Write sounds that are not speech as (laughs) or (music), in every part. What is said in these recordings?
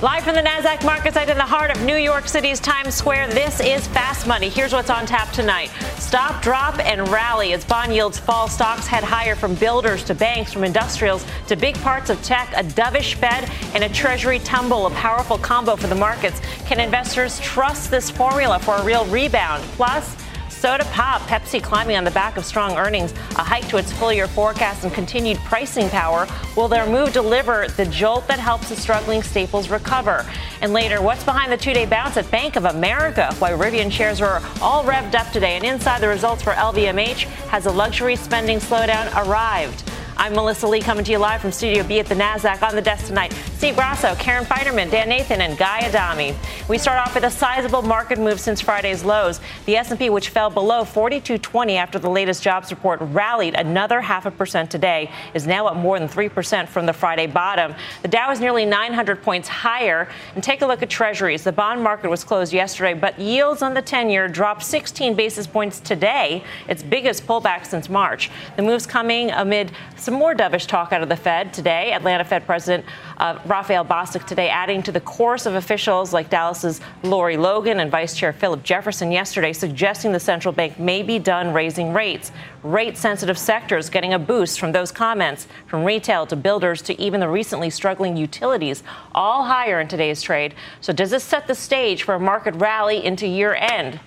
Live from the NASDAQ market site in the heart of New York City's Times Square, this is Fast Money. Here's what's on tap tonight. Stop, drop, and rally as bond yields fall. Stocks head higher from builders to banks, from industrials to big parts of tech. A dovish Fed and a Treasury tumble, a powerful combo for the markets. Can investors trust this formula for a real rebound? Plus, Soda pop, Pepsi climbing on the back of strong earnings, a hike to its full year forecast, and continued pricing power. Will their move deliver the jolt that helps the struggling staples recover? And later, what's behind the two day bounce at Bank of America? Why Rivian shares are all revved up today. And inside the results for LVMH, has a luxury spending slowdown arrived? I'm Melissa Lee coming to you live from Studio B at the NASDAQ on the desk tonight. Steve Grasso, Karen Finerman, Dan Nathan, and Guy Adami. We start off with a sizable market move since Friday's lows. The S&P, which fell below 4220 after the latest jobs report, rallied another half a percent today, is now up more than 3% from the Friday bottom. The Dow is nearly 900 points higher. And take a look at treasuries. The bond market was closed yesterday, but yields on the 10-year dropped 16 basis points today, its biggest pullback since March. The move's coming amid some more dovish talk out of the Fed today. Atlanta Fed President uh, Raphael Bostic today adding to the chorus of officials like Dallas's Lori Logan and Vice Chair Philip Jefferson yesterday, suggesting the central bank may be done raising rates. Rate sensitive sectors getting a boost from those comments, from retail to builders to even the recently struggling utilities, all higher in today's trade. So, does this set the stage for a market rally into year end?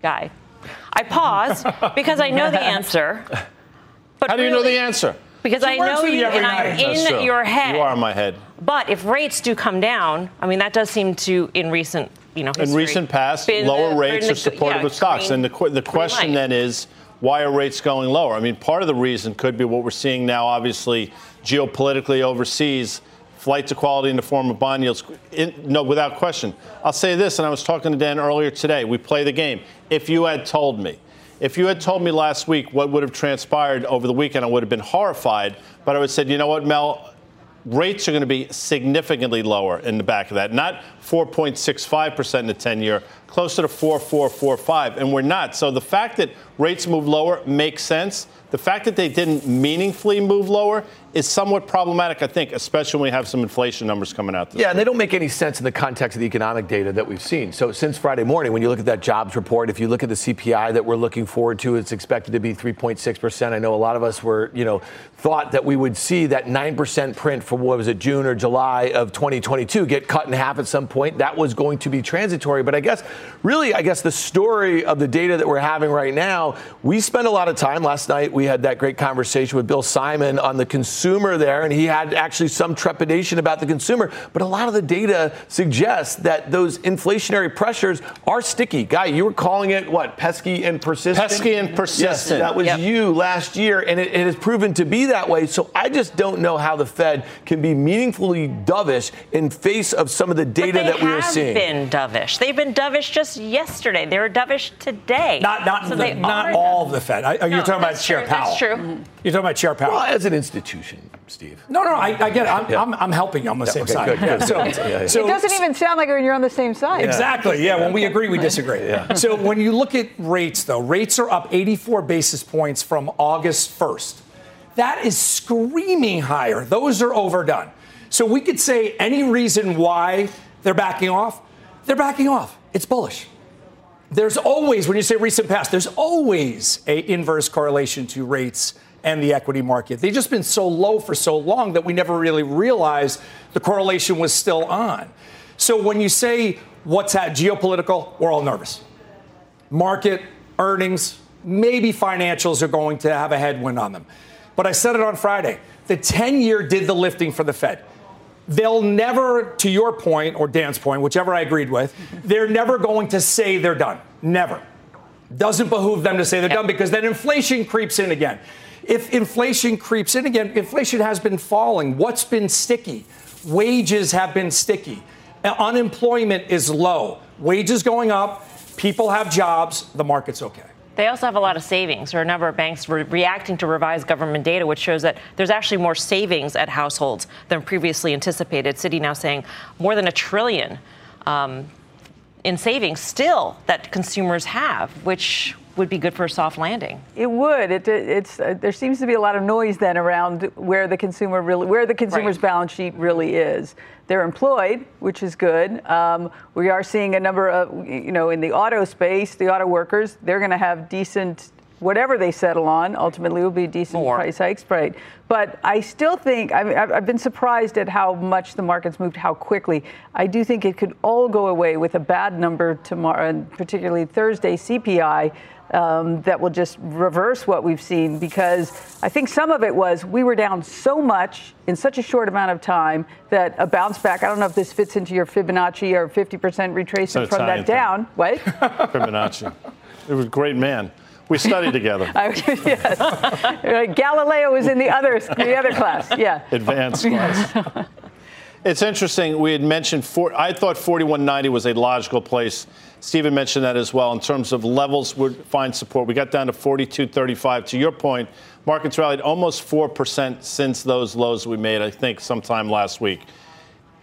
Guy. I pause because I know the (laughs) answer. But How do you know the answer? Because I know you and I'm in your head. You are in my head. But if rates do come down, I mean, that does seem to, in recent, you know, history, in recent past, lower the, rates are supportive yeah, of stocks. Green, and the, the question then is, why are rates going lower? I mean, part of the reason could be what we're seeing now, obviously, geopolitically overseas flight to quality in the form of bond yields. In, no, without question. I'll say this, and I was talking to Dan earlier today. We play the game. If you had told me if you had told me last week what would have transpired over the weekend, I would have been horrified. But I would have said, you know what, Mel, rates are going to be significantly lower in the back of that. Not 4.65% in the 10 year, closer to 4.445. And we're not. So the fact that rates move lower makes sense. The fact that they didn't meaningfully move lower is somewhat problematic, I think, especially when we have some inflation numbers coming out. yeah, week. and they don't make any sense in the context of the economic data that we've seen. So since Friday morning, when you look at that jobs report, if you look at the CPI that we're looking forward to, it's expected to be 3.6 percent. I know a lot of us were, you know, thought that we would see that 9 percent print for what was it, June or July of 2022 get cut in half at some point. That was going to be transitory, but I guess, really, I guess the story of the data that we're having right now, we spent a lot of time last night. We had that great conversation with Bill Simon on the consumer consumer there, and he had actually some trepidation about the consumer. But a lot of the data suggests that those inflationary pressures are sticky. Guy, you were calling it what? Pesky and persistent? Pesky and persistent. Yes, that was yep. you last year, and it, it has proven to be that way. So I just don't know how the Fed can be meaningfully dovish in face of some of the data that we are seeing. They've been dovish. They've been dovish just yesterday. They were dovish today. Not not so the, not all of the Fed. I, no, you're talking about Chair Powell. That's true. Mm-hmm. You're talking about Chair Powell. Well, as an institution. Steve. No, no, I, I get it. I'm, yeah. I'm, I'm, helping you on the yeah, same okay, side. Good, good. So, yeah, so, it doesn't even sound like you're on the same side. Exactly. Yeah. When we agree, we disagree. So when you look at rates, though, rates are up 84 basis points from August 1st. That is screaming higher. Those are overdone. So we could say any reason why they're backing off. They're backing off. It's bullish. There's always, when you say recent past, there's always a inverse correlation to rates and the equity market. They've just been so low for so long that we never really realized the correlation was still on. So when you say what's that geopolitical? We're all nervous. Market, earnings, maybe financials are going to have a headwind on them. But I said it on Friday. The 10 year did the lifting for the Fed. They'll never, to your point or Dan's point, whichever I agreed with, they're never going to say they're done. Never. Doesn't behoove them to say they're done because then inflation creeps in again. If inflation creeps in again, inflation has been falling. What's been sticky? Wages have been sticky. Uh, unemployment is low. Wages going up. People have jobs. The market's okay. They also have a lot of savings. There are a number of banks re- reacting to revised government data, which shows that there's actually more savings at households than previously anticipated. Citi now saying more than a trillion um, in savings still that consumers have, which would be good for a soft landing. It would. It, it's uh, there seems to be a lot of noise then around where the consumer really, where the consumer's right. balance sheet really is. They're employed, which is good. Um, we are seeing a number of, you know, in the auto space, the auto workers, they're going to have decent whatever they settle on ultimately will be a decent More. price hikes, right? But I still think I mean, I've been surprised at how much the market's moved, how quickly. I do think it could all go away with a bad number tomorrow, and particularly Thursday CPI um, that will just reverse what we've seen because I think some of it was we were down so much in such a short amount of time that a bounce back. I don't know if this fits into your Fibonacci or 50% retracement from that down. Thing. What? (laughs) Fibonacci. It was a great man. We studied together. (laughs) yes. Uh, Galileo was in the other the other class. Yeah. Advanced class. (laughs) it's interesting. We had mentioned four, I thought 4190 was a logical place Stephen mentioned that as well in terms of levels would find support. We got down to 42.35. To your point, markets rallied almost 4% since those lows we made, I think, sometime last week.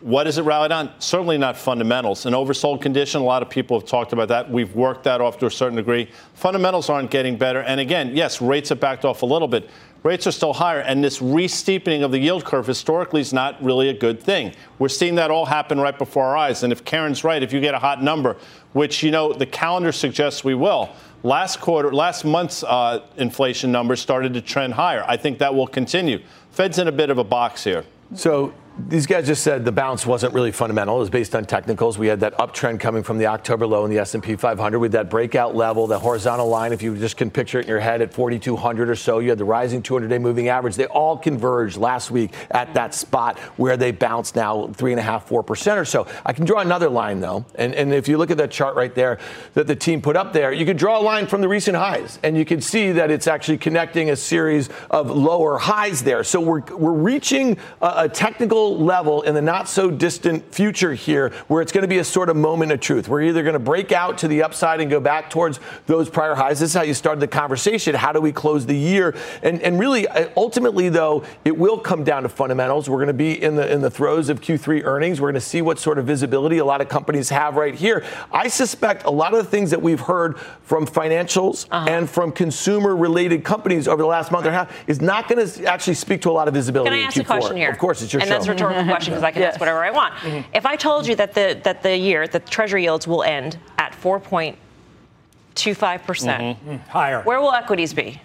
What is it rallied on? Certainly not fundamentals. An oversold condition, a lot of people have talked about that. We've worked that off to a certain degree. Fundamentals aren't getting better. And again, yes, rates have backed off a little bit. Rates are still higher, and this re-steepening of the yield curve historically is not really a good thing. We're seeing that all happen right before our eyes. And if Karen's right, if you get a hot number, which you know the calendar suggests we will, last quarter, last month's uh, inflation numbers started to trend higher. I think that will continue. Fed's in a bit of a box here. So these guys just said the bounce wasn't really fundamental. It was based on technicals. We had that uptrend coming from the October low in the S&P 500 with that breakout level, the horizontal line. If you just can picture it in your head at 4,200 or so, you had the rising 200-day moving average. They all converged last week at that spot where they bounced now three and a half, four percent or so. I can draw another line though, and, and if you look at that chart right there that the team put up there, you can draw a line from the recent highs, and you can see that it's actually connecting a series of lower highs there. So we're we're reaching a, a technical level in the not so distant future here where it's going to be a sort of moment of truth. We're either going to break out to the upside and go back towards those prior highs. This is how you started the conversation. How do we close the year? And, and really, uh, ultimately, though, it will come down to fundamentals. We're going to be in the in the throes of Q3 earnings. We're going to see what sort of visibility a lot of companies have right here. I suspect a lot of the things that we've heard from financials uh-huh. and from consumer related companies over the last month a half is not going to actually speak to a lot of visibility. Can I ask a question here? Of course, it's your and show. And that's rhetorical (laughs) question because I can yes. ask whatever I want. Mm-hmm. If I told you that the that the year the Treasury yields will end at 4.25 percent, mm-hmm. Mm, higher, where will equities be?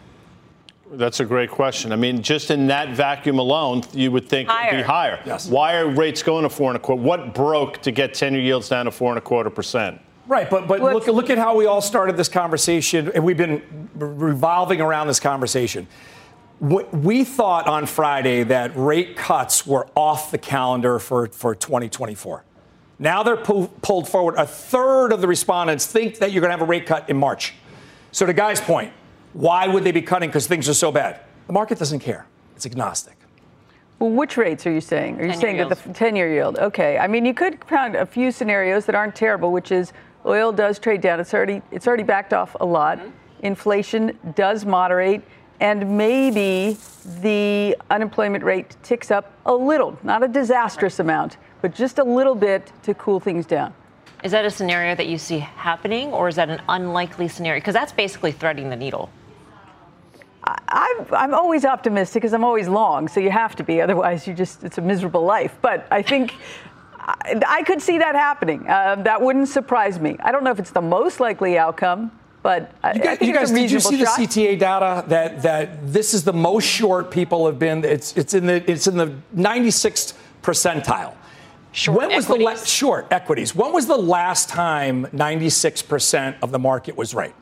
That's a great question. I mean, just in that vacuum alone, you would think higher. it'd be higher. Yes. Why are rates going to four and a quarter? What broke to get 10 year yields down to four and a quarter percent? Right, but but look look at how we all started this conversation, and we've been revolving around this conversation. We thought on Friday that rate cuts were off the calendar for, for 2024. Now they're pu- pulled forward. A third of the respondents think that you're going to have a rate cut in March. So, to Guy's point, why would they be cutting because things are so bad? The market doesn't care, it's agnostic. Well, which rates are you saying? Are you saying yields. that the 10 year yield? Okay. I mean, you could find a few scenarios that aren't terrible, which is oil does trade down. It's already, it's already backed off a lot. Mm-hmm. Inflation does moderate and maybe the unemployment rate ticks up a little, not a disastrous amount, but just a little bit to cool things down. Is that a scenario that you see happening, or is that an unlikely scenario? Because that's basically threading the needle. I'm, I'm always optimistic because I'm always long, so you have to be. Otherwise, you just it's a miserable life. But I think (laughs) I, I could see that happening. Uh, that wouldn't surprise me. I don't know if it's the most likely outcome, but you guys, you guys did you see shot? the CTA data that that this is the most short people have been? It's it's in the it's in the 96th percentile. Short when was equities? the la- short equities? When was the last time 96% of the market was right?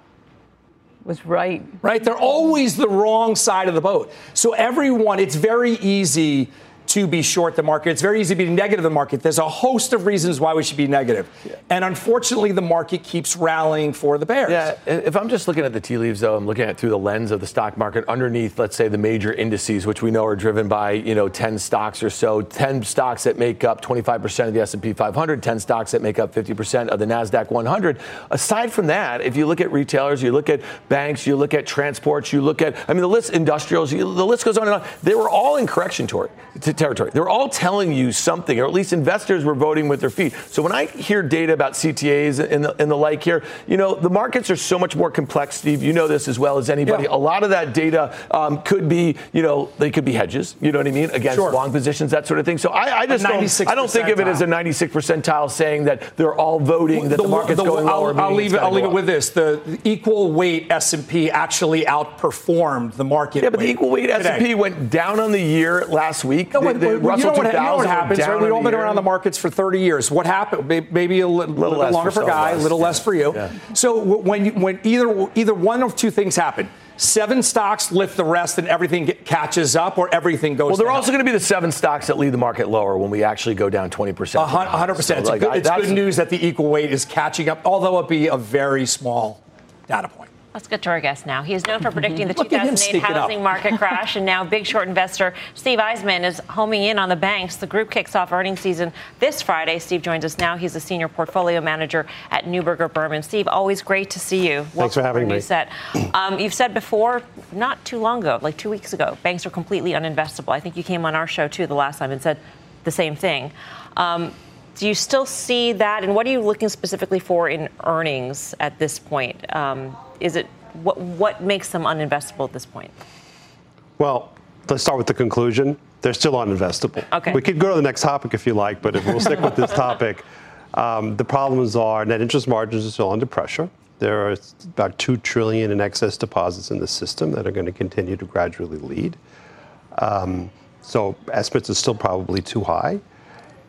Was right. Right? They're always the wrong side of the boat. So everyone, it's very easy to be short the market. It's very easy to be negative the market. There's a host of reasons why we should be negative. Yeah. And unfortunately, the market keeps rallying for the bears. Yeah, if I'm just looking at the tea leaves, though, I'm looking at it through the lens of the stock market underneath, let's say, the major indices, which we know are driven by, you know, 10 stocks or so, 10 stocks that make up 25% of the S&P 500, 10 stocks that make up 50% of the NASDAQ 100. Aside from that, if you look at retailers, you look at banks, you look at transports, you look at, I mean, the list, industrials, the list goes on and on. They were all in correction territory territory. They're all telling you something, or at least investors were voting with their feet. So when I hear data about CTAs and the, and the like here, you know, the markets are so much more complex, Steve. You know this as well as anybody. Yeah. A lot of that data um, could be, you know, they could be hedges, you know what I mean, against sure. long positions, that sort of thing. So I, I just don't, I don't think of it as a 96 percentile saying that they're all voting that the, the market's the, going I'll, lower. I'll leave it, I'll leave it with this. The equal weight S&P actually outperformed the market. Yeah, but the equal weight S&P went down on the year last week. No, the, the Russell you know what, you know what happens, right? We've all been around the markets for 30 years. What happened? Maybe a little, little, little longer for, for Guy, a little less for you. Yeah. So when you, when either either one of two things happen, seven stocks lift the rest and everything get, catches up or everything goes Well, they're down. also going to be the seven stocks that lead the market lower when we actually go down 20%. 100%. So it's, like, good, it's good news that the equal weight is catching up, although it be a very small data point. Let's get to our guest now. He is known for predicting the (laughs) 2008 housing market (laughs) crash, and now big short investor Steve Eisman is homing in on the banks. The group kicks off earnings season this Friday. Steve joins us now. He's a senior portfolio manager at Neuberger Berman. Steve, always great to see you. Thanks for having me. Set. Um, you've said before, not too long ago, like two weeks ago, banks are completely uninvestable. I think you came on our show too the last time and said the same thing. Um, do you still see that? And what are you looking specifically for in earnings at this point? Um, is it what, what makes them uninvestable at this point? Well, let's start with the conclusion. They're still uninvestable. Okay. We could go to the next topic if you like, but if we'll stick with this (laughs) topic. Um, the problems are net interest margins are still under pressure. There are about two trillion in excess deposits in the system that are going to continue to gradually lead. Um, so estimates are still probably too high.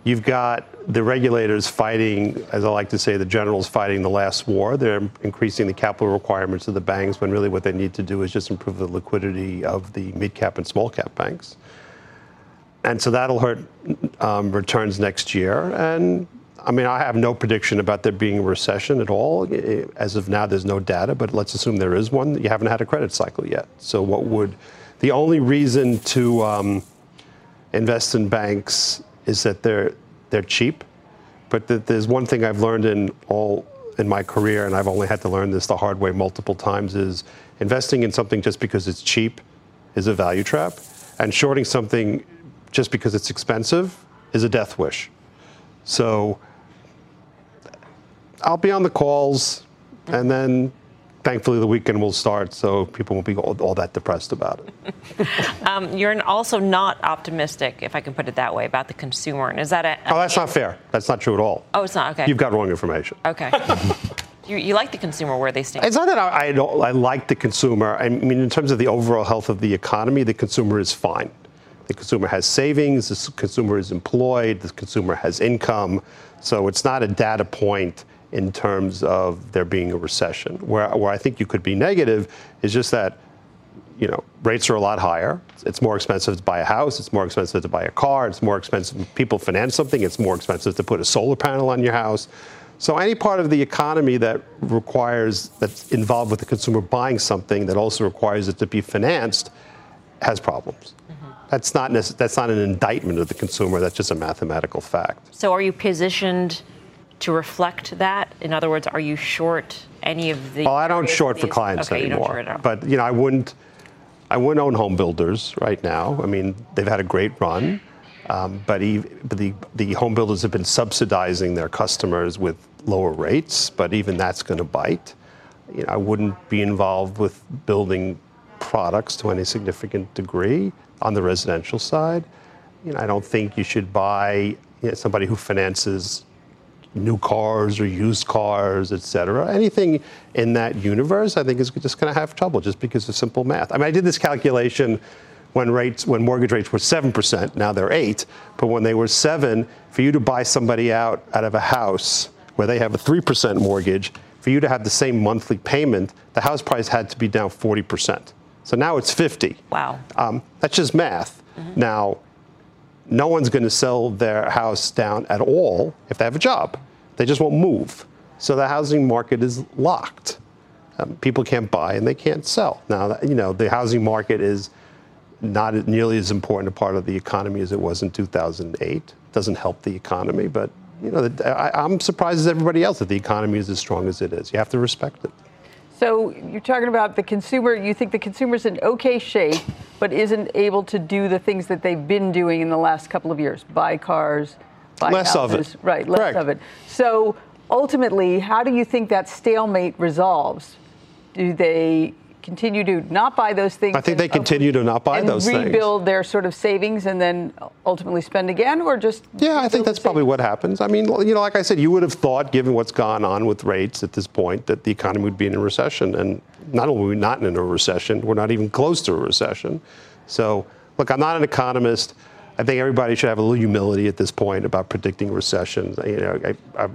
You've got the regulators fighting, as I like to say, the generals fighting the last war. They're increasing the capital requirements of the banks when really what they need to do is just improve the liquidity of the mid cap and small cap banks. And so that'll hurt um, returns next year. And I mean, I have no prediction about there being a recession at all. As of now, there's no data, but let's assume there is one. You haven't had a credit cycle yet. So, what would the only reason to um, invest in banks is that they're they're cheap. But there's one thing I've learned in all in my career, and I've only had to learn this the hard way multiple times, is investing in something just because it's cheap is a value trap, and shorting something just because it's expensive is a death wish. So I'll be on the calls, and then thankfully the weekend will start, so people won't be all, all that depressed about it. (laughs) um, you're also not optimistic, if I can put it that way, about the consumer. And is that a? oh, that's not fair. That's not true at all. Oh, it's not okay. You've got wrong information. Okay. (laughs) you, you, like the consumer where they stand. It's not that I, I, don't, I like the consumer. I mean, in terms of the overall health of the economy, the consumer is fine. The consumer has savings. The consumer is employed. The consumer has income. So it's not a data point in terms of there being a recession. Where, where I think you could be negative is just that, you know, rates are a lot higher. It's more expensive to buy a house. It's more expensive to buy a car. It's more expensive. People finance something. It's more expensive to put a solar panel on your house. So any part of the economy that requires that's involved with the consumer buying something that also requires it to be financed has problems. Mm-hmm. That's not that's not an indictment of the consumer. That's just a mathematical fact. So are you positioned? To reflect that? In other words, are you short any of the? Well, I don't short for clients okay, anymore. You but you know, I wouldn't. I wouldn't own home builders right now. I mean, they've had a great run, um, but the the home builders have been subsidizing their customers with lower rates. But even that's going to bite. You know, I wouldn't be involved with building products to any significant degree on the residential side. You know, I don't think you should buy you know, somebody who finances new cars or used cars, et cetera. Anything in that universe, I think, is just going to have trouble just because of simple math. I mean, I did this calculation when rates when mortgage rates were 7%, now they're 8, but when they were 7, for you to buy somebody out out of a house where they have a 3% mortgage, for you to have the same monthly payment, the house price had to be down 40%. So now it's 50. Wow. Um, that's just math. Mm-hmm. Now, no one's going to sell their house down at all if they have a job. They just won't move. So the housing market is locked. Um, people can't buy and they can't sell. Now, you know, the housing market is not nearly as important a part of the economy as it was in 2008. It doesn't help the economy, but you know, I, am surprised as everybody else that the economy is as strong as it is. You have to respect it. So you're talking about the consumer. You think the consumer's in okay shape, but isn't able to do the things that they've been doing in the last couple of years: buy cars, less of it. Right, less Correct. of it. So ultimately, how do you think that stalemate resolves? Do they continue to not buy those things? I think they continue to not buy those things. rebuild their sort of savings and then ultimately spend again, or just yeah, I think that's probably what happens. I mean, you know, like I said, you would have thought, given what's gone on with rates at this point, that the economy would be in a recession, and not only are we not in a recession, we're not even close to a recession. So, look, I'm not an economist. I think everybody should have a little humility at this point about predicting recessions. You know, I, I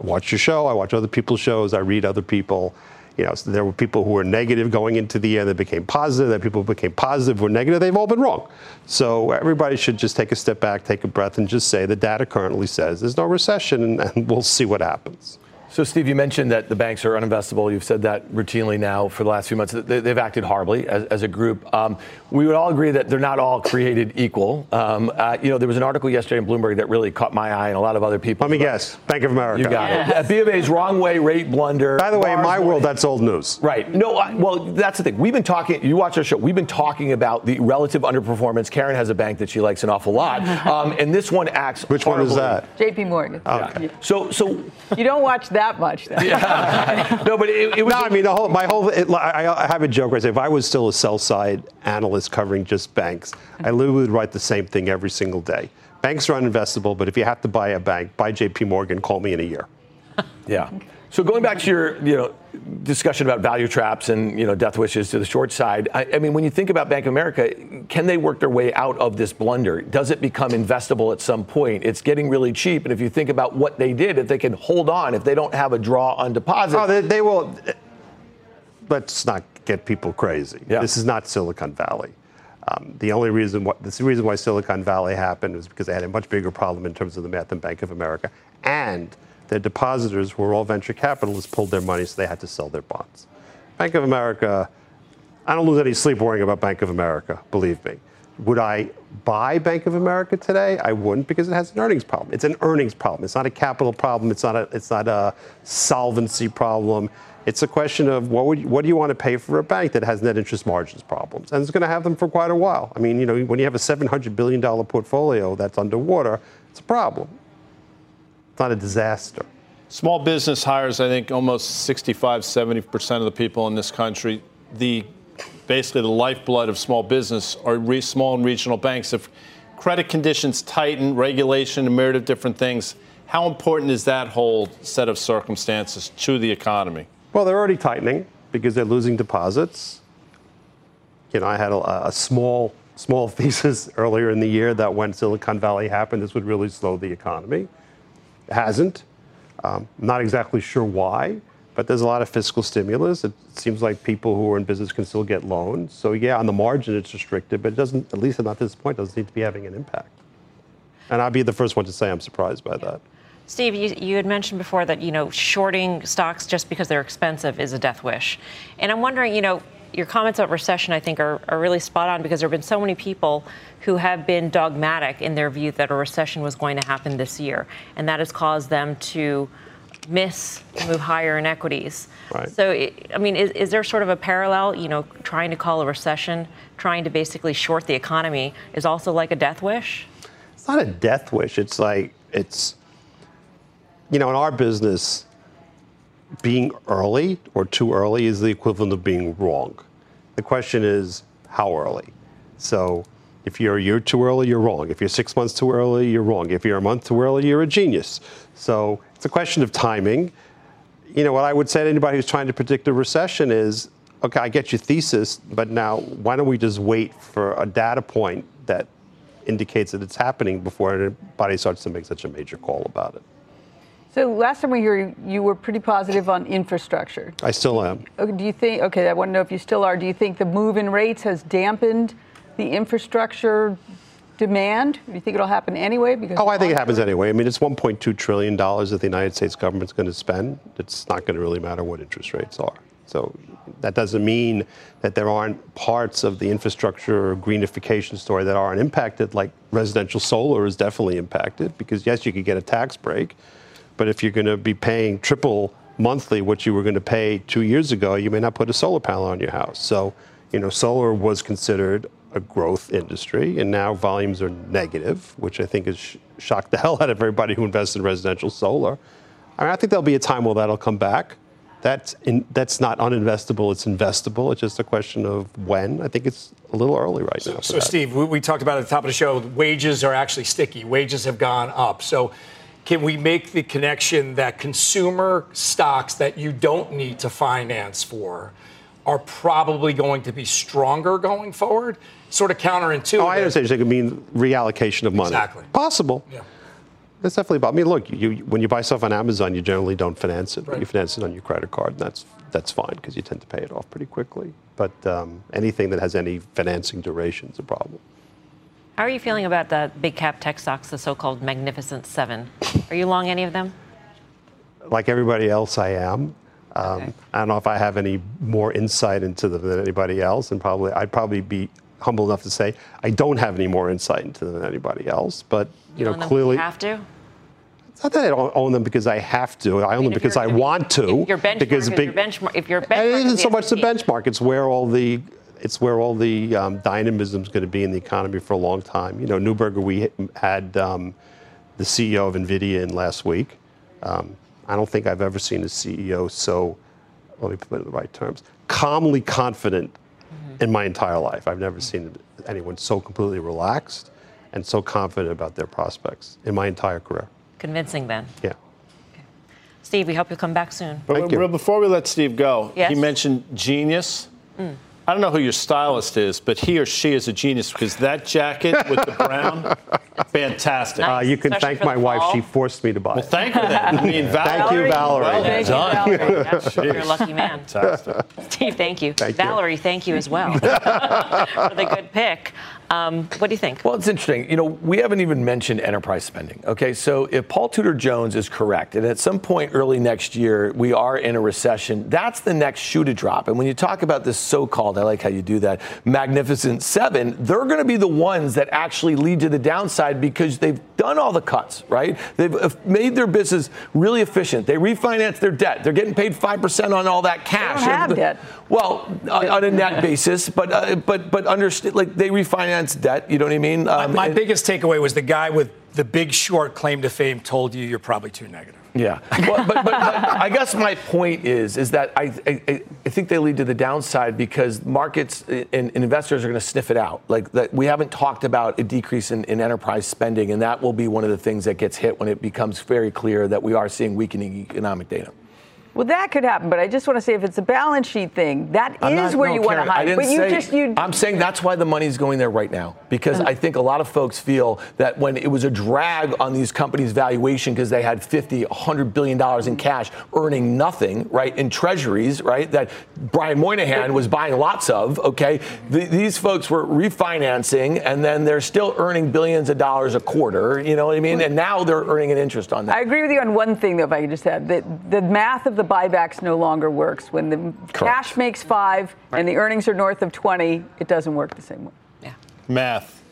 watch your show, I watch other people's shows, I read other people. You know, so there were people who were negative going into the year that became positive. That people became positive were negative. They've all been wrong. So everybody should just take a step back, take a breath, and just say the data currently says there's no recession, and, and we'll see what happens. So, Steve, you mentioned that the banks are uninvestable. You've said that routinely now for the last few months. They've acted horribly as, as a group. Um, we would all agree that they're not all created equal. Um, uh, you know, there was an article yesterday in Bloomberg that really caught my eye and a lot of other people. Let me guess. Bank of America. You got yes. it. B of A's wrong way rate blunder. By the way, in my world, that's old news. Right. No, I, well, that's the thing. We've been talking, you watch our show, we've been talking about the relative underperformance. Karen has a bank that she likes an awful lot. (laughs) Um, and this one acts. Which horribly. one is that? JP Morgan. Okay. Yeah. So, so. You don't watch that much, though. Yeah. (laughs) no, but it, it was. No, I mean, the whole, my whole. It, I, I, have a joke where I say if I was still a sell side analyst covering just banks, I mm-hmm. literally would write the same thing every single day. Banks are uninvestable, but if you have to buy a bank, buy J.P. Morgan. Call me in a year. Yeah. So going back to your, you know, discussion about value traps and you know death wishes to the short side. I, I, mean, when you think about Bank of America, can they work their way out of this blunder? Does it become investable at some point? It's getting really cheap, and if you think about what they did, if they can hold on, if they don't have a draw on deposit, oh, they, they will. Let's not get people crazy. Yeah. This is not Silicon Valley. Um, the only reason what the reason why Silicon Valley happened was because they had a much bigger problem in terms of the math than Bank of America, and their depositors, were all venture capitalists, pulled their money, so they had to sell their bonds. Bank of America, I don't lose any sleep worrying about Bank of America, believe me. Would I buy Bank of America today? I wouldn't because it has an earnings problem. It's an earnings problem. It's not a capital problem. It's not a, it's not a solvency problem. It's a question of what, would, what do you want to pay for a bank that has net interest margins problems? And it's going to have them for quite a while. I mean, you know, when you have a $700 billion portfolio that's underwater, it's a problem. It's not a disaster. Small business hires, I think, almost 65, 70% of the people in this country. The basically the lifeblood of small business are re- small and regional banks. If credit conditions tighten, regulation, a myriad of different things, how important is that whole set of circumstances to the economy? Well, they're already tightening because they're losing deposits. You know, I had a, a small small (laughs) thesis earlier in the year that when Silicon Valley happened, this would really slow the economy hasn't. Um, not exactly sure why, but there's a lot of fiscal stimulus. It seems like people who are in business can still get loans. So yeah, on the margin it's restricted, but it doesn't, at least not at this point, doesn't seem to be having an impact. And I'd be the first one to say I'm surprised by that. Steve, you, you, had mentioned before that you know shorting stocks just because they're expensive is a death wish, and I'm wondering, you know, your comments about recession, I think, are, are really spot on because there have been so many people who have been dogmatic in their view that a recession was going to happen this year, and that has caused them to miss move higher in equities. Right. So, it, I mean, is, is there sort of a parallel? You know, trying to call a recession, trying to basically short the economy, is also like a death wish. It's not a death wish. It's like it's, you know, in our business, being early or too early is the equivalent of being wrong. The question is how early. So if you're a year too early, you're wrong. If you're six months too early, you're wrong. If you're a month too early, you're a genius. So it's a question of timing. You know, what I would say to anybody who's trying to predict a recession is okay, I get your thesis, but now why don't we just wait for a data point that indicates that it's happening before anybody starts to make such a major call about it? So last time we heard you were pretty positive on infrastructure. I still am. Do you think? Okay, I want to know if you still are. Do you think the move in rates has dampened the infrastructure demand? Do you think it'll happen anyway? Because oh, I think it happens anyway. I mean, it's 1.2 trillion dollars that the United States government's going to spend. It's not going to really matter what interest rates are. So that doesn't mean that there aren't parts of the infrastructure or greenification story that aren't impacted. Like residential solar is definitely impacted because yes, you could get a tax break, but if you're going to be paying triple monthly what you were going to pay two years ago, you may not put a solar panel on your house. So, you know, solar was considered a growth industry, and now volumes are negative, which I think has sh- shocked the (laughs) hell out of everybody who invests in residential solar. I, mean, I think there'll be a time where that'll come back. That's in, that's not uninvestable; it's investable. It's just a question of when. I think it's a little early right so, now. So, Steve, we, we talked about at the top of the show. Wages are actually sticky. Wages have gone up. So, can we make the connection that consumer stocks that you don't need to finance for are probably going to be stronger going forward? sort of counterintuitive. Oh, I understand. It could mean reallocation of money. Exactly. Possible. Yeah. That's definitely about. I mean, look, you, when you buy stuff on Amazon, you generally don't finance it. Right. You finance it on your credit card, and that's that's fine because you tend to pay it off pretty quickly. But um, anything that has any financing duration is a problem. How are you feeling about the big cap tech stocks, the so-called Magnificent Seven? Are you long any of them? Like everybody else, I am. Um, okay. I don't know if I have any more insight into them than anybody else, and probably I'd probably be humble enough to say I don't have any more insight into them than anybody else. But you, you know, clearly, you have to. It's not that I don't own them because I have to. I, I own them because I want to. If your benchmark because big, your benchmark, if your benchmark it isn't so much the benchmark. It's where all the it's where all the um, dynamism is going to be in the economy for a long time. You know, Neuberger, we had um, the CEO of NVIDIA in last week. Um, I don't think I've ever seen a CEO so, let me put it in the right terms, calmly confident in my entire life. I've never seen anyone so completely relaxed and so confident about their prospects in my entire career. Convincing, then. Yeah. Steve, we hope you'll come back soon. But before we let Steve go, yes? he mentioned genius. Mm. I don't know who your stylist is, but he or she is a genius because that jacket with the brown, (laughs) fantastic. Nice. Uh, you can Especially thank my wife. She forced me to buy well, it. thank her then. I mean, Valerie. (laughs) Thank you, Valerie. Well thank done. You, Valerie. You're a lucky man. Fantastic. Steve, thank you. Thank Valerie, you. thank you as well (laughs) for the good pick. Um, what do you think? Well, it's interesting. You know, we haven't even mentioned enterprise spending. Okay, so if Paul Tudor Jones is correct, and at some point early next year we are in a recession, that's the next shoe to drop. And when you talk about this so-called, I like how you do that, magnificent seven, they're going to be the ones that actually lead to the downside because they've done all the cuts, right? They've uh, made their business really efficient. They refinance their debt. They're getting paid five percent on all that cash. They don't have debt. Well, on a net basis, but uh, but but understand like they refinance debt. You know what I mean? Um, my, my biggest takeaway was the guy with the Big Short claim to fame told you you're probably too negative. Yeah, well, but, but, but, I guess my point is is that I, I, I think they lead to the downside because markets and, and investors are going to sniff it out. Like that, we haven't talked about a decrease in, in, enterprise spending, and that will be one of the things that gets hit when it becomes very clear that we are seeing weakening economic data. Well, that could happen, but I just want to say if it's a balance sheet thing, that I'm is not, where no, you Karen, want to hide. But you say, just you. I'm saying that's why the money's going there right now because uh-huh. I think a lot of folks feel that when it was a drag on these companies' valuation because they had 50, 100 billion dollars in cash earning nothing, right, in treasuries, right, that Brian Moynihan was buying lots of. Okay, the, these folks were refinancing and then they're still earning billions of dollars a quarter. You know what I mean? And now they're earning an interest on that. I agree with you on one thing, though. If I could just add that the math of the buybacks no longer longer works. When the Correct. cash makes five right. and the earnings are north of 20, it doesn't work the same way. Yeah. Math.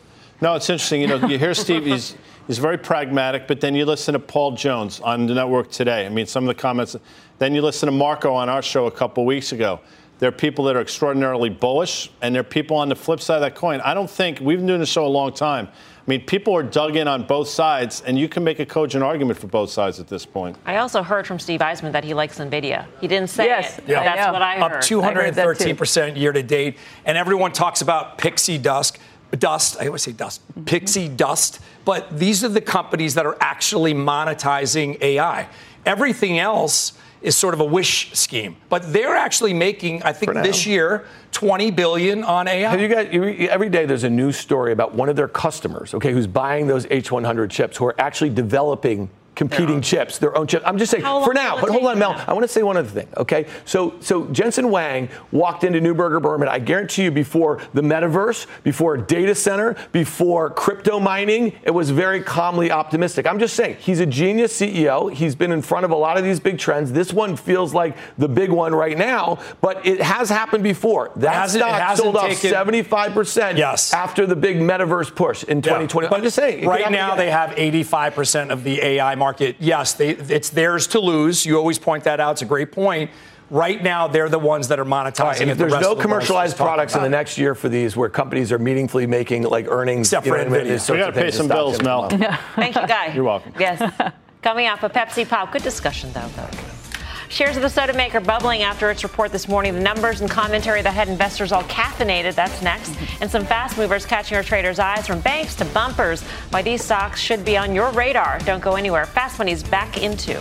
No, it's interesting. You know, you hear Steve, he's, he's very pragmatic, but then you listen to Paul Jones on the network today. I mean, some of the comments. Then you listen to Marco on our show a couple weeks ago. There are people that are extraordinarily bullish, and there are people on the flip side of that coin. I don't think we've been doing the show a long time. I mean, people are dug in on both sides, and you can make a cogent argument for both sides at this point. I also heard from Steve Eisman that he likes NVIDIA. He didn't say yes, it. Yeah. That's what I heard. Up 213% year to date. And everyone talks about pixie dust. Dust, I always say dust, mm-hmm. pixie dust, but these are the companies that are actually monetizing AI. Everything else is sort of a wish scheme. But they're actually making, I think, this year, 20 billion on AI. Have you got every day? There's a news story about one of their customers, okay, who's buying those H100 chips, who are actually developing competing chips, their own chips. I'm just saying for now, but hold on, Mel. I want to say one other thing, okay? So, so Jensen Huang walked into Neuberger Berman. I guarantee you, before the metaverse, before data center, before crypto mining, it was very calmly optimistic. I'm just saying he's a genius CEO. He's been in front of a lot of these big trends. This one feels like the big one right now, but it has happened before. That stock sold off 75 percent yes. after the big metaverse push in 2020. Yeah. But I'm just saying, right now they have 85 percent of the AI market market, yes, they, it's theirs to lose. You always point that out. It's a great point. Right now, they're the ones that are monetizing. Right, and if there's the no commercialized products in the next year for these, where companies are meaningfully making like earnings, except for Nvidia, we got to pay some bills, Mel. Thank you, Guy. You're welcome. Yes. Coming up, a Pepsi Pop. Good discussion, though. Shares of the soda maker bubbling after its report this morning. The numbers and commentary that had investors all caffeinated. That's next. And some fast movers catching our traders' eyes from banks to bumpers. Why these stocks should be on your radar. Don't go anywhere. Fast Money's back into.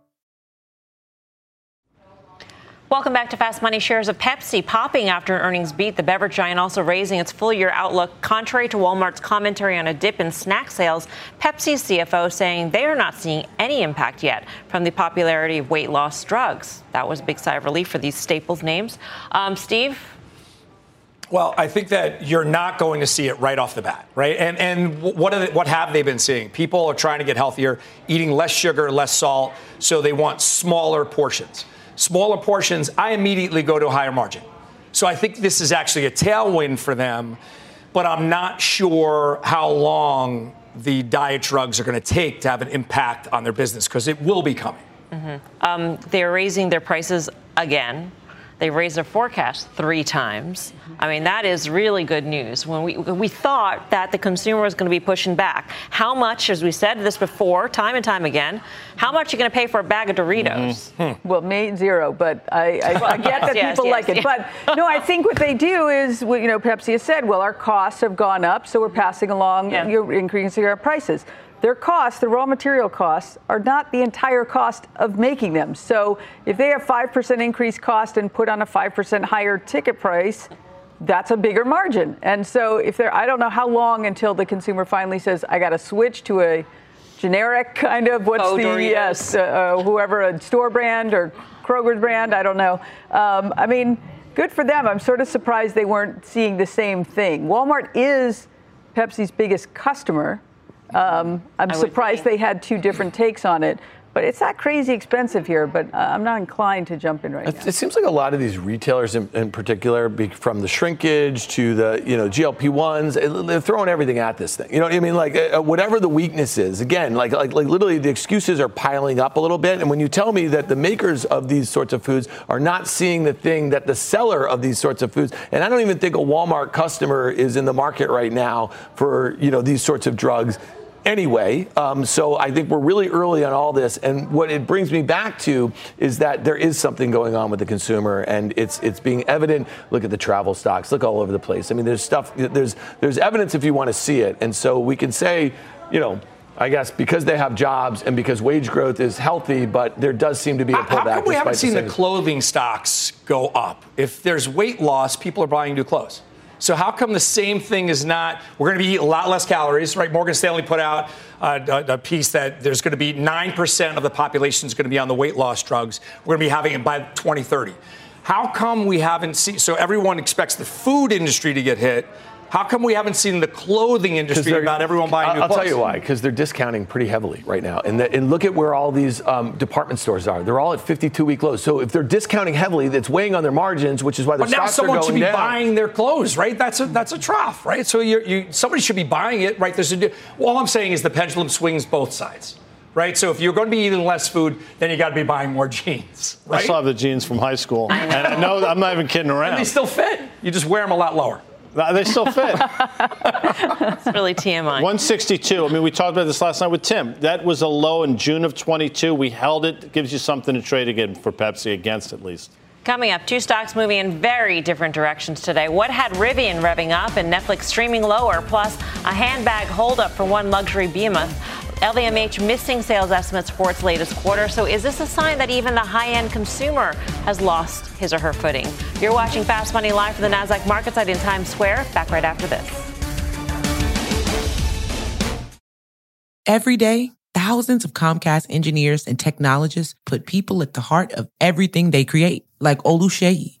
Welcome back to Fast Money. Shares of Pepsi popping after an earnings beat. The beverage giant also raising its full year outlook. Contrary to Walmart's commentary on a dip in snack sales, Pepsi's CFO saying they are not seeing any impact yet from the popularity of weight loss drugs. That was a big sigh of relief for these staples names. Um, Steve? Well, I think that you're not going to see it right off the bat, right? And and what they, what have they been seeing? People are trying to get healthier, eating less sugar, less salt, so they want smaller portions smaller portions, I immediately go to a higher margin. So I think this is actually a tailwind for them, but I'm not sure how long the diet drugs are going to take to have an impact on their business because it will be coming. Mm-hmm. Um, they're raising their prices again. They raised their forecast three times. I mean, that is really good news. When we we thought that the consumer was going to be pushing back, how much, as we said this before, time and time again, how much are you going to pay for a bag of Doritos? Mm-hmm. Hmm. Well, me zero, but I, I, I get that yes, people yes, like yes. it. But no, I think what they do is, you know, Pepsi has said, well, our costs have gone up, so we're passing along, yeah. you're increasing our prices their costs, the raw material costs, are not the entire cost of making them. So if they have 5% increased cost and put on a 5% higher ticket price, that's a bigger margin. And so if they're, I don't know how long until the consumer finally says, I got to switch to a generic kind of what's oh, the yes, uh, uh, whoever a store brand or Kroger's brand, I don't know. Um, I mean, good for them. I'm sort of surprised they weren't seeing the same thing. Walmart is Pepsi's biggest customer. Um, I'm surprised they had two different takes on it. But it's not crazy expensive here, but uh, I'm not inclined to jump in right it, now. It seems like a lot of these retailers, in, in particular, from the shrinkage to the you know GLP ones, they're throwing everything at this thing. You know what I mean? Like uh, uh, whatever the weakness is, again, like, like like literally the excuses are piling up a little bit. And when you tell me that the makers of these sorts of foods are not seeing the thing that the seller of these sorts of foods, and I don't even think a Walmart customer is in the market right now for you know these sorts of drugs anyway. Um, so I think we're really early on all this, and what it brings me back to is that there is something going on with the consumer, and it's it's being evident. Look at the travel stocks. Look all over the place. I mean, there's stuff. There's there's evidence if you want to see it, and so we can say, you know. I guess because they have jobs and because wage growth is healthy, but there does seem to be a pullback. How come we haven't seen the, the clothing stocks go up? If there's weight loss, people are buying new clothes. So how come the same thing is not? We're going to be eating a lot less calories, right? Morgan Stanley put out a, a piece that there's going to be nine percent of the population is going to be on the weight loss drugs. We're going to be having it by 2030. How come we haven't seen? So everyone expects the food industry to get hit. How come we haven't seen the clothing industry about everyone buying I'll, new clothes? I'll tell you why. Because they're discounting pretty heavily right now. And, the, and look at where all these um, department stores are. They're all at 52-week lows. So if they're discounting heavily, that's weighing on their margins, which is why the stocks are going down. but now someone should be down. buying their clothes, right? That's a that's a trough, right? So you somebody should be buying it, right? There's a, all I'm saying is the pendulum swings both sides right? So if you're going to be eating less food, then you got to be buying more (laughs) jeans. Right? I still have the jeans from high school, and I know I'm not even kidding around. And they still fit. You just wear them a lot lower. They still fit. it's really TMI. 162. I mean, we talked about this last night with Tim. That was a low in June of 22. We held it. it gives you something to trade again for Pepsi, against at least. Coming up, two stocks moving in very different directions today. What had Rivian revving up and Netflix streaming lower, plus a handbag holdup for one luxury behemoth. LVMH missing sales estimates for its latest quarter. So is this a sign that even the high-end consumer has lost his or her footing? You're watching Fast Money live from the Nasdaq market site in Times Square. Back right after this. Every day, thousands of Comcast engineers and technologists put people at the heart of everything they create like Oluseyi, a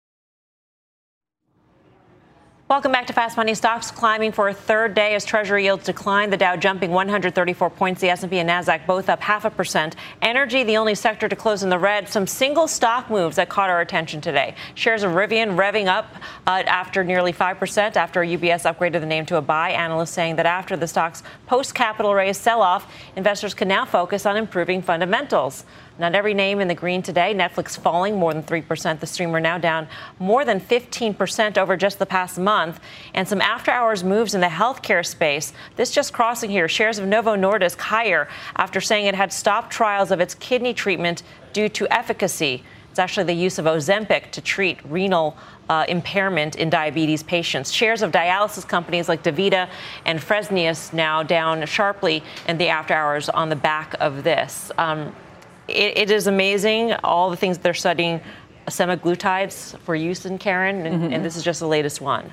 Welcome back to Fast Money. Stocks climbing for a third day as Treasury yields decline. The Dow jumping 134 points. The S&P and Nasdaq both up half a percent. Energy, the only sector to close in the red. Some single stock moves that caught our attention today. Shares of Rivian revving up uh, after nearly 5% after UBS upgraded the name to a buy. Analysts saying that after the stock's post-capital raise sell-off, investors can now focus on improving fundamentals. Not every name in the green today. Netflix falling more than 3%. The streamer now down more than 15% over just the past month. And some after hours moves in the healthcare space. This just crossing here. Shares of Novo Nordisk higher after saying it had stopped trials of its kidney treatment due to efficacy. It's actually the use of Ozempic to treat renal uh, impairment in diabetes patients. Shares of dialysis companies like DaVita and Fresenius now down sharply in the after hours on the back of this. Um, it, it is amazing all the things they're studying semaglutides for use in Karen, and, mm-hmm. and this is just the latest one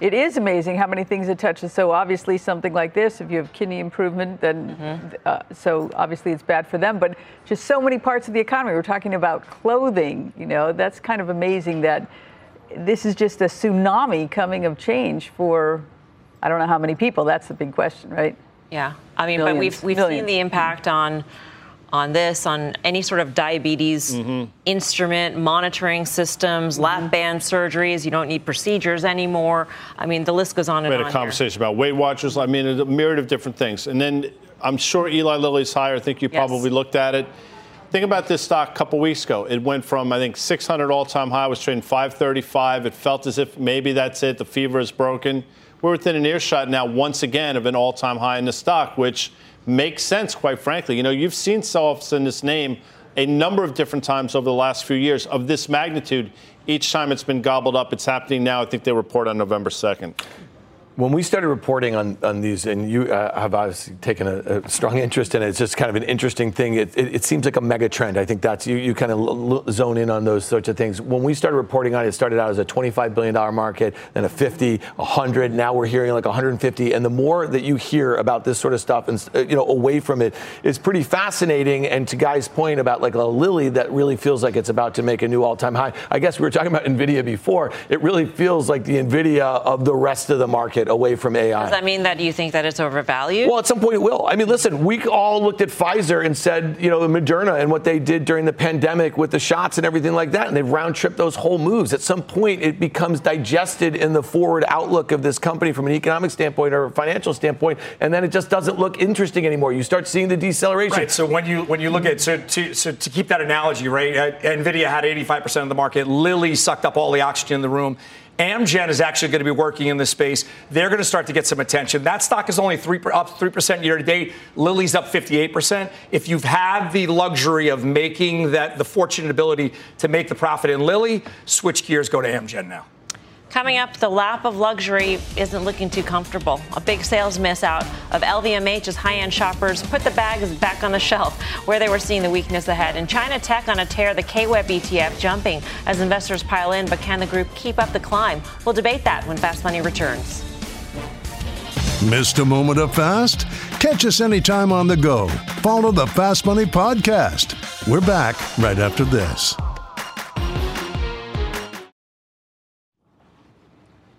it is amazing how many things it touches. So obviously, something like this, if you have kidney improvement, then mm-hmm. uh, so obviously it's bad for them. But just so many parts of the economy. We're talking about clothing. You know, that's kind of amazing that this is just a tsunami coming of change for I don't know how many people. That's the big question, right? Yeah, I mean, Millions. but we've we've Millions. seen the impact on on this, on any sort of diabetes mm-hmm. instrument monitoring systems, mm-hmm. lap band surgeries. You don't need procedures anymore. I mean, the list goes on and on. We had a conversation here. about Weight Watchers. I mean, a myriad of different things. And then I'm sure Eli Lilly's higher. I think you yes. probably looked at it. Think about this stock a couple weeks ago. It went from I think 600 all-time high, was trading 535. It felt as if maybe that's it. The fever is broken. We're within an earshot now, once again, of an all-time high in the stock, which makes sense, quite frankly. You know, you've seen sell-offs in this name a number of different times over the last few years of this magnitude. Each time it's been gobbled up, it's happening now. I think they report on November 2nd when we started reporting on, on these, and you uh, have obviously taken a, a, strong interest in it, it's just kind of an interesting thing. It, it, it seems like a mega trend. I think that's you, you kind of l- zone in on those sorts of things. When we started reporting on it, it started out as a $25 billion market, then a 50, 100. Now we're hearing like 150. And the more that you hear about this sort of stuff and uh, you know away from it, it's pretty fascinating. And to Guy's point about like a Lilly that really feels like it's about to make a new all-time high. I guess we were talking about Nvidia before. It really feels like the Nvidia of the rest of the market away from AI. Does that mean that you think that it's overvalued? Well, at some point it will. I mean, listen, we all looked at Pfizer and said, you know, Moderna and what they did during the pandemic with the shots and everything like that, and they've round tripped those whole moves. At some point, it becomes digested in the forward outlook of this company from an economic standpoint or a financial standpoint, and then it just doesn't look interesting anymore. You start seeing the deceleration. Right. So when you when you look at so to so to keep that analogy, right? Uh, Nvidia had 85% of the market. Lilly sucked up all the oxygen in the room Amgen is actually going to be working in this space. They're going to start to get some attention. That stock is only three, up 3% year to date. Lilly's up 58%. If you've had the luxury of making that the fortunate ability to make the profit in Lilly, switch gears, go to Amgen now. Coming up, the lap of luxury isn't looking too comfortable. A big sales miss out of LVMH as high end shoppers put the bags back on the shelf where they were seeing the weakness ahead. And China Tech on a tear, the KWEB ETF jumping as investors pile in, but can the group keep up the climb? We'll debate that when Fast Money returns. Missed a moment of fast? Catch us anytime on the go. Follow the Fast Money podcast. We're back right after this.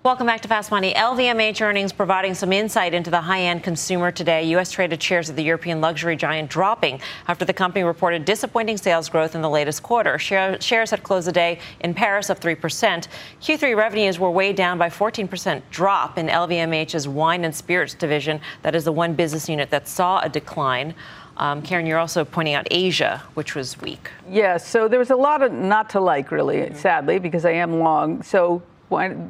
Welcome back to Fast Money. LVMH earnings providing some insight into the high end consumer today. U.S. traded shares of the European luxury giant dropping after the company reported disappointing sales growth in the latest quarter. shares had closed the day in Paris up 3%. Q3 revenues were weighed down by 14% drop in LVMH's wine and spirits division. That is the one business unit that saw a decline. Um, Karen, you're also pointing out Asia, which was weak. Yes, yeah, so there was a lot of not to like, really, sadly, because I am long. So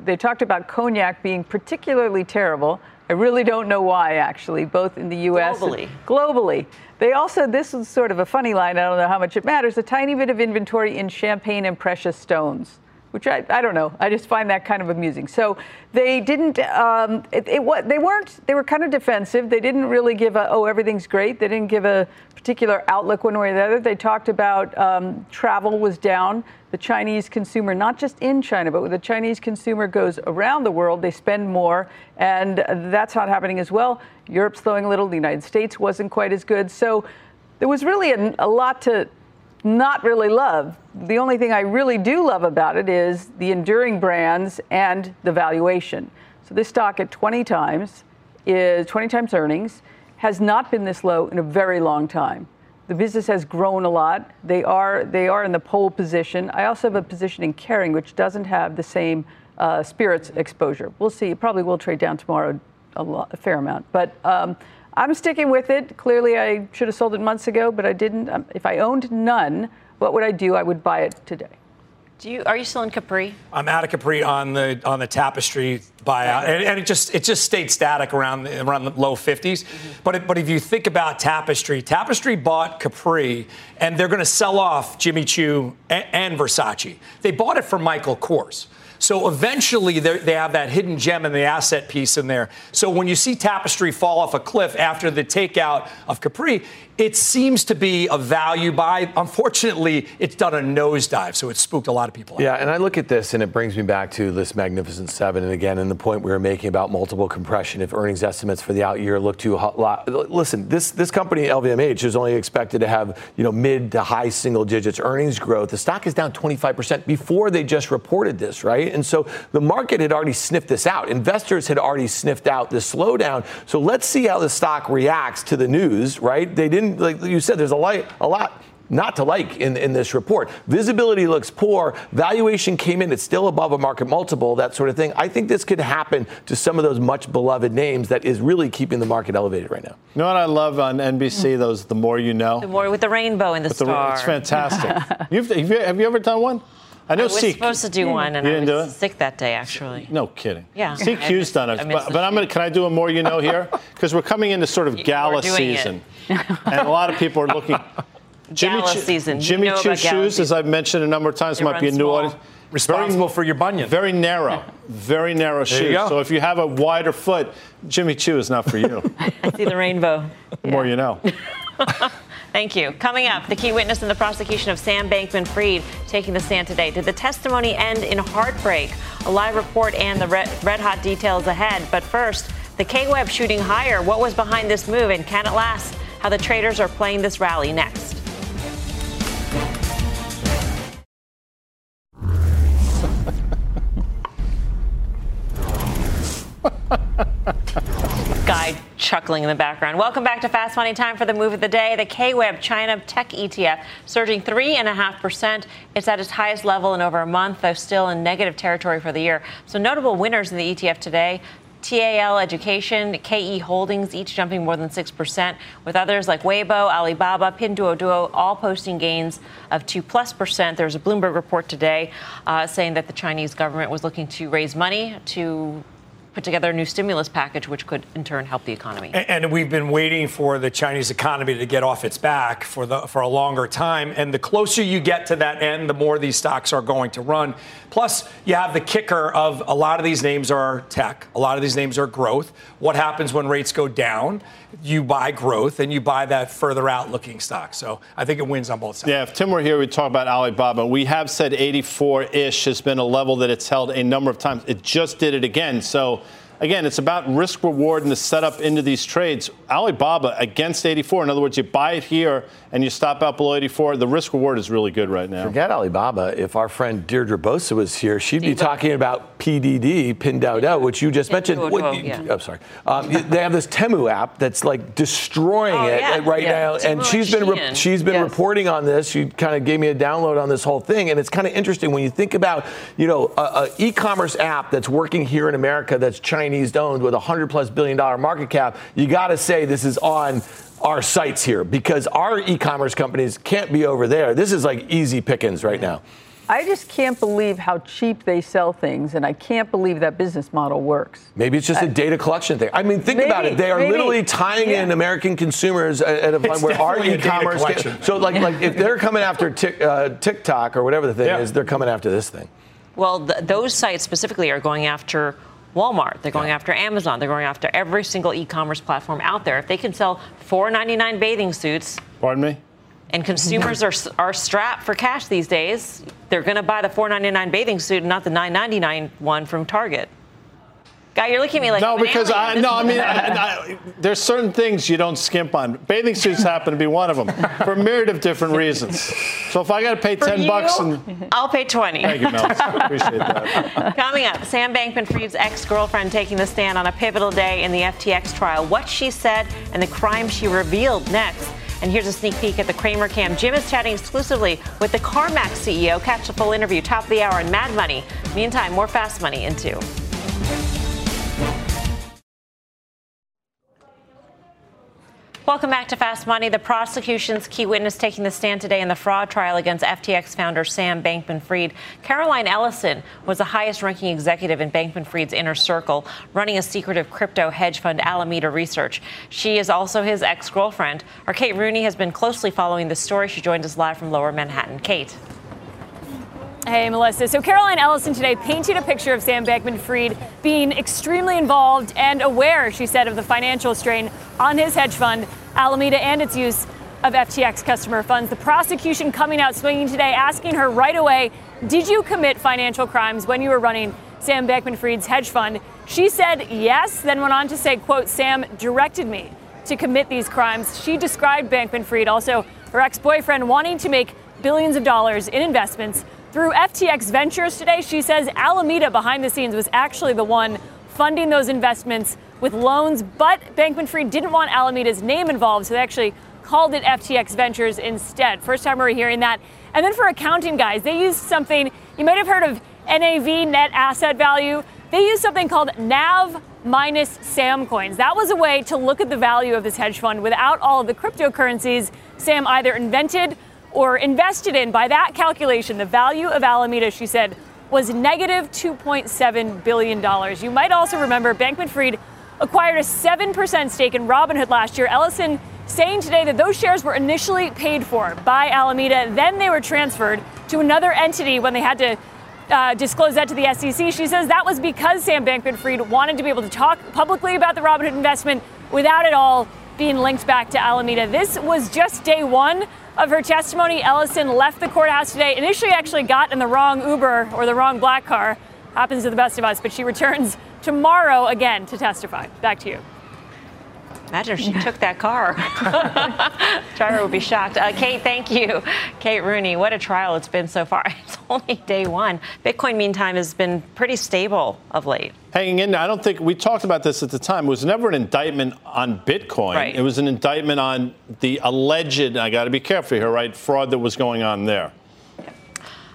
they talked about cognac being particularly terrible. I really don't know why, actually, both in the U.S. globally. globally. They also, this is sort of a funny line. I don't know how much it matters. A tiny bit of inventory in champagne and precious stones which I, I don't know. I just find that kind of amusing. So they didn't, um, it, it, they weren't, they were kind of defensive. They didn't really give a, oh, everything's great. They didn't give a particular outlook one way or the other. They talked about um, travel was down. The Chinese consumer, not just in China, but the Chinese consumer goes around the world, they spend more. And that's not happening as well. Europe's slowing a little. The United States wasn't quite as good. So there was really a, a lot to, not really love. The only thing I really do love about it is the enduring brands and the valuation. So this stock at 20 times is 20 times earnings has not been this low in a very long time. The business has grown a lot. They are they are in the pole position. I also have a position in Kering, which doesn't have the same uh, spirits exposure. We'll see. Probably will trade down tomorrow a, lot, a fair amount, but. Um, I'm sticking with it. Clearly, I should have sold it months ago, but I didn't. Um, if I owned none, what would I do? I would buy it today. Do you, are you still in Capri? I'm out of Capri on the on the Tapestry buyout, and, and it just it just stayed static around the, around the low 50s. Mm-hmm. But it, but if you think about Tapestry, Tapestry bought Capri, and they're going to sell off Jimmy Choo and, and Versace. They bought it from Michael Kors. So eventually they have that hidden gem in the asset piece in there. So when you see Tapestry fall off a cliff after the takeout of Capri, it seems to be a value buy. Unfortunately, it's done a nosedive, so it spooked a lot of people. Yeah, and I look at this and it brings me back to this Magnificent Seven, and again, in the point we were making about multiple compression. If earnings estimates for the out year look too hot, listen, this this company LVMH is only expected to have you know mid to high single digits earnings growth. The stock is down 25 percent before they just reported this, right? And so the market had already sniffed this out. Investors had already sniffed out the slowdown. So let's see how the stock reacts to the news, right? They didn't like you said, there's a, light, a lot not to like in, in this report. Visibility looks poor. Valuation came in. It's still above a market multiple, that sort of thing. I think this could happen to some of those much beloved names that is really keeping the market elevated right now. You know what I love on NBC? Those The More You Know. The More with the rainbow in the with star. The, it's fantastic. (laughs) You've, have, you, have you ever done one? I know I was C- supposed to do one, and you didn't I was do it? sick that day. Actually, no kidding. Yeah, CQ's done it, but, but I'm gonna. Can I do a more? You know here (laughs) because we're coming into sort of gala season, and a lot of people are looking. (laughs) Jimmy gala season. Jimmy you know Choo shoes, as I've mentioned a number of times, might be a new audience. Responsible very, for your bunion. Very narrow, very narrow shoes. So if you have a wider foot, Jimmy Choo is not for you. (laughs) I see the rainbow. The yeah. more you know. Thank you. Coming up, the key witness in the prosecution of Sam Bankman Fried taking the stand today. Did the testimony end in heartbreak? A live report and the red, red hot details ahead. But first, the KWEB shooting higher. What was behind this move and can it last? How the traders are playing this rally next. Chuckling in the background. Welcome back to Fast Money Time for the move of the day. The KWEB China Tech ETF surging 3.5%. It's at its highest level in over a month, though still in negative territory for the year. So notable winners in the ETF today TAL Education, KE Holdings, each jumping more than 6%, with others like Weibo, Alibaba, Pinduoduo all posting gains of 2 plus percent. There's a Bloomberg report today uh, saying that the Chinese government was looking to raise money to put together a new stimulus package, which could in turn help the economy. And, we've been waiting for the Chinese economy to get off its back for the for a longer time. And the closer you get to that end, the more these stocks are going to run. Plus, you have the kicker of a lot of these names are tech, a lot of these names are growth. What happens when rates go down? You buy growth and you buy that further out looking stock. So I think it wins on both sides. Yeah, if Tim were here, we'd talk about Alibaba. We have said 84 ish has been a level that it's held a number of times. It just did it again. So again, it's about risk reward and the setup into these trades. Alibaba against 84. In other words, you buy it here and you stop out below 84. The risk reward is really good right now. Forget Alibaba. If our friend Deirdre Bosa was here, she'd be talking about PDD, Pinduoduo, which you just mentioned. What, yeah. I'm sorry. Um, they have this Temu app that's like destroying oh, it yeah. right yeah. now, and she's been re- she's been yes. reporting on this. She kind of gave me a download on this whole thing, and it's kind of interesting when you think about you know a, a e-commerce app that's working here in America that's Chinese owned with a hundred plus billion dollar market cap. You got to say this is on our sites here because our e-commerce companies can't be over there. This is like easy pickings right now. I just can't believe how cheap they sell things, and I can't believe that business model works. Maybe it's just a data collection thing. I mean, think maybe, about it. They are maybe. literally tying yeah. in American consumers at a point where our e-commerce. Can, so, like, like if they're coming after (laughs) tic, uh, TikTok or whatever the thing yeah. is, they're coming after this thing. Well, th- those sites specifically are going after Walmart. They're going yeah. after Amazon. They're going after every single e-commerce platform out there. If they can sell 4.99 bathing suits, pardon me, and consumers are are strapped for cash these days, they're going to buy the 4.99 bathing suit and not the 9.99 one from Target. Guy, you're looking at me like no, because I no, I mean, I, I, there's certain things you don't skimp on. Bathing suits happen to be one of them for a myriad of different reasons. So if I got to pay for ten you, bucks, and I'll pay twenty. Thank you, Mel. Appreciate that. (laughs) Coming up, Sam Bankman-Fried's ex-girlfriend taking the stand on a pivotal day in the FTX trial. What she said and the crime she revealed next. And here's a sneak peek at the Cramer Cam. Jim is chatting exclusively with the CarMax CEO. Catch the full interview top of the hour in Mad Money. Meantime, more Fast Money in two. Welcome back to Fast Money. The prosecution's key witness taking the stand today in the fraud trial against FTX founder Sam Bankman Fried. Caroline Ellison was the highest ranking executive in Bankman Fried's inner circle, running a secretive crypto hedge fund, Alameda Research. She is also his ex girlfriend. Our Kate Rooney has been closely following the story. She joins us live from lower Manhattan. Kate. Hey, Melissa. So, Caroline Ellison today painted a picture of Sam Bankman Fried being extremely involved and aware, she said, of the financial strain on his hedge fund, Alameda, and its use of FTX customer funds. The prosecution coming out swinging today, asking her right away, Did you commit financial crimes when you were running Sam Bankman Fried's hedge fund? She said yes, then went on to say, quote, Sam directed me to commit these crimes. She described Bankman Fried, also her ex boyfriend, wanting to make billions of dollars in investments through FTX Ventures today, she says Alameda behind the scenes was actually the one funding those investments with loans, but Bankman Fried didn't want Alameda's name involved, so they actually called it FTX Ventures instead. First time we're hearing that. And then for accounting guys, they used something you might have heard of NAV, net asset value. They used something called NAV minus Sam coins. That was a way to look at the value of this hedge fund without all of the cryptocurrencies Sam either invented or invested in. By that calculation, the value of Alameda, she said, was negative $2.7 billion. You might also remember Bankman Fried acquired a 7% stake in Robinhood last year. Ellison saying today that those shares were initially paid for by Alameda, then they were transferred to another entity when they had to uh, disclose that to the SEC. She says that was because Sam Bankman Fried wanted to be able to talk publicly about the Robinhood investment without it all being linked back to Alameda. This was just day one of her testimony, Ellison left the courthouse today. Initially, actually got in the wrong Uber or the wrong black car. Happens to the best of us, but she returns (laughs) tomorrow again to testify. Back to you. Imagine if she took that car. (laughs) Tyra would be shocked. Uh, Kate, thank you. Kate Rooney, what a trial it's been so far. (laughs) It's only day one. Bitcoin, meantime, has been pretty stable of late. Hanging in there. I don't think we talked about this at the time. It was never an indictment on Bitcoin. Right. It was an indictment on the alleged, I got to be careful here, right, fraud that was going on there.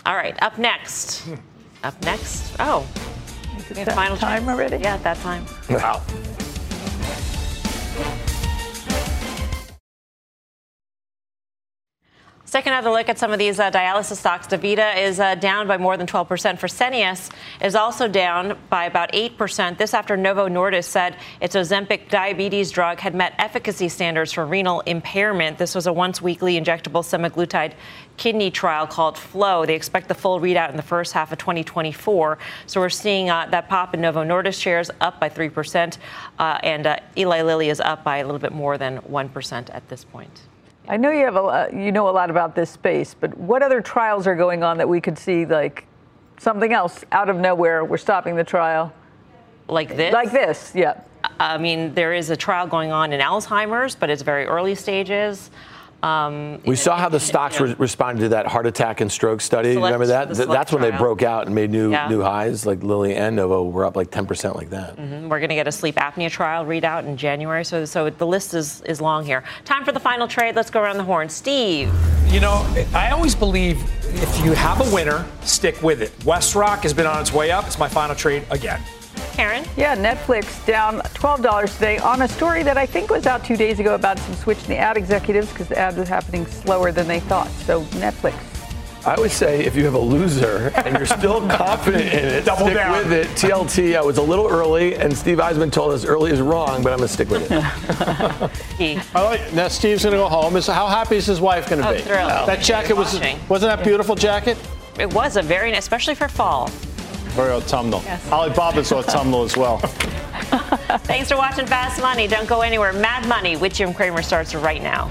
All right, up next. Up next. Oh, It's final time already? Yeah, at that time. Wow. Taking another look at some of these uh, dialysis stocks. DaVita is uh, down by more than 12%. Fresenius is also down by about 8%. This after Novo Nordisk said its Ozempic diabetes drug had met efficacy standards for renal impairment. This was a once weekly injectable semaglutide kidney trial called FLOW. They expect the full readout in the first half of 2024. So we're seeing uh, that pop in Novo Nordisk shares up by 3%, uh, and uh, Eli Lilly is up by a little bit more than 1% at this point. I know you have a lot, you know a lot about this space, but what other trials are going on that we could see like something else out of nowhere? We're stopping the trial. Like this? Like this, yeah. I mean, there is a trial going on in Alzheimer's, but it's very early stages. Um, we saw how the stocks re- responded to that heart attack and stroke study. Select, Remember that? That's when they broke out and made new yeah. new highs. Like Lilly and Novo were up like 10% like that. Mm-hmm. We're going to get a sleep apnea trial readout in January. So, so the list is, is long here. Time for the final trade. Let's go around the horn. Steve. You know, I always believe if you have a winner, stick with it. WestRock has been on its way up. It's my final trade again. Karen? Yeah, Netflix down $12 today on a story that I think was out two days ago about some switch in the ad executives because the ads are happening slower than they thought. So Netflix. I would say if you have a loser and you're still (laughs) confident in it, Double stick down. with it. TLT, I was a little early, and Steve Eisman told us early is wrong, but I'm going to stick with it. (laughs) like, now Steve's going to go home. Is how happy is his wife going to oh, be? Thrilled. That jacket was wasn't that beautiful jacket? It was a very, especially for fall. Very autumnal. Yes. Alibaba's autumnal as well. (laughs) Thanks for watching Fast Money. Don't go anywhere. Mad Money with Jim Cramer starts right now.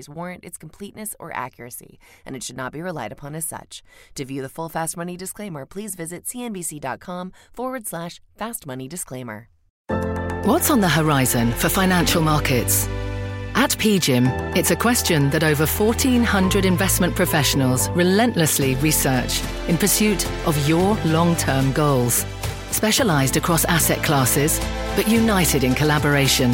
warrant its completeness or accuracy, and it should not be relied upon as such. To view the full Fast Money disclaimer, please visit cnbc.com forward slash fast money disclaimer. What's on the horizon for financial markets? At PGIM, it's a question that over 1,400 investment professionals relentlessly research in pursuit of your long term goals. Specialized across asset classes, but united in collaboration.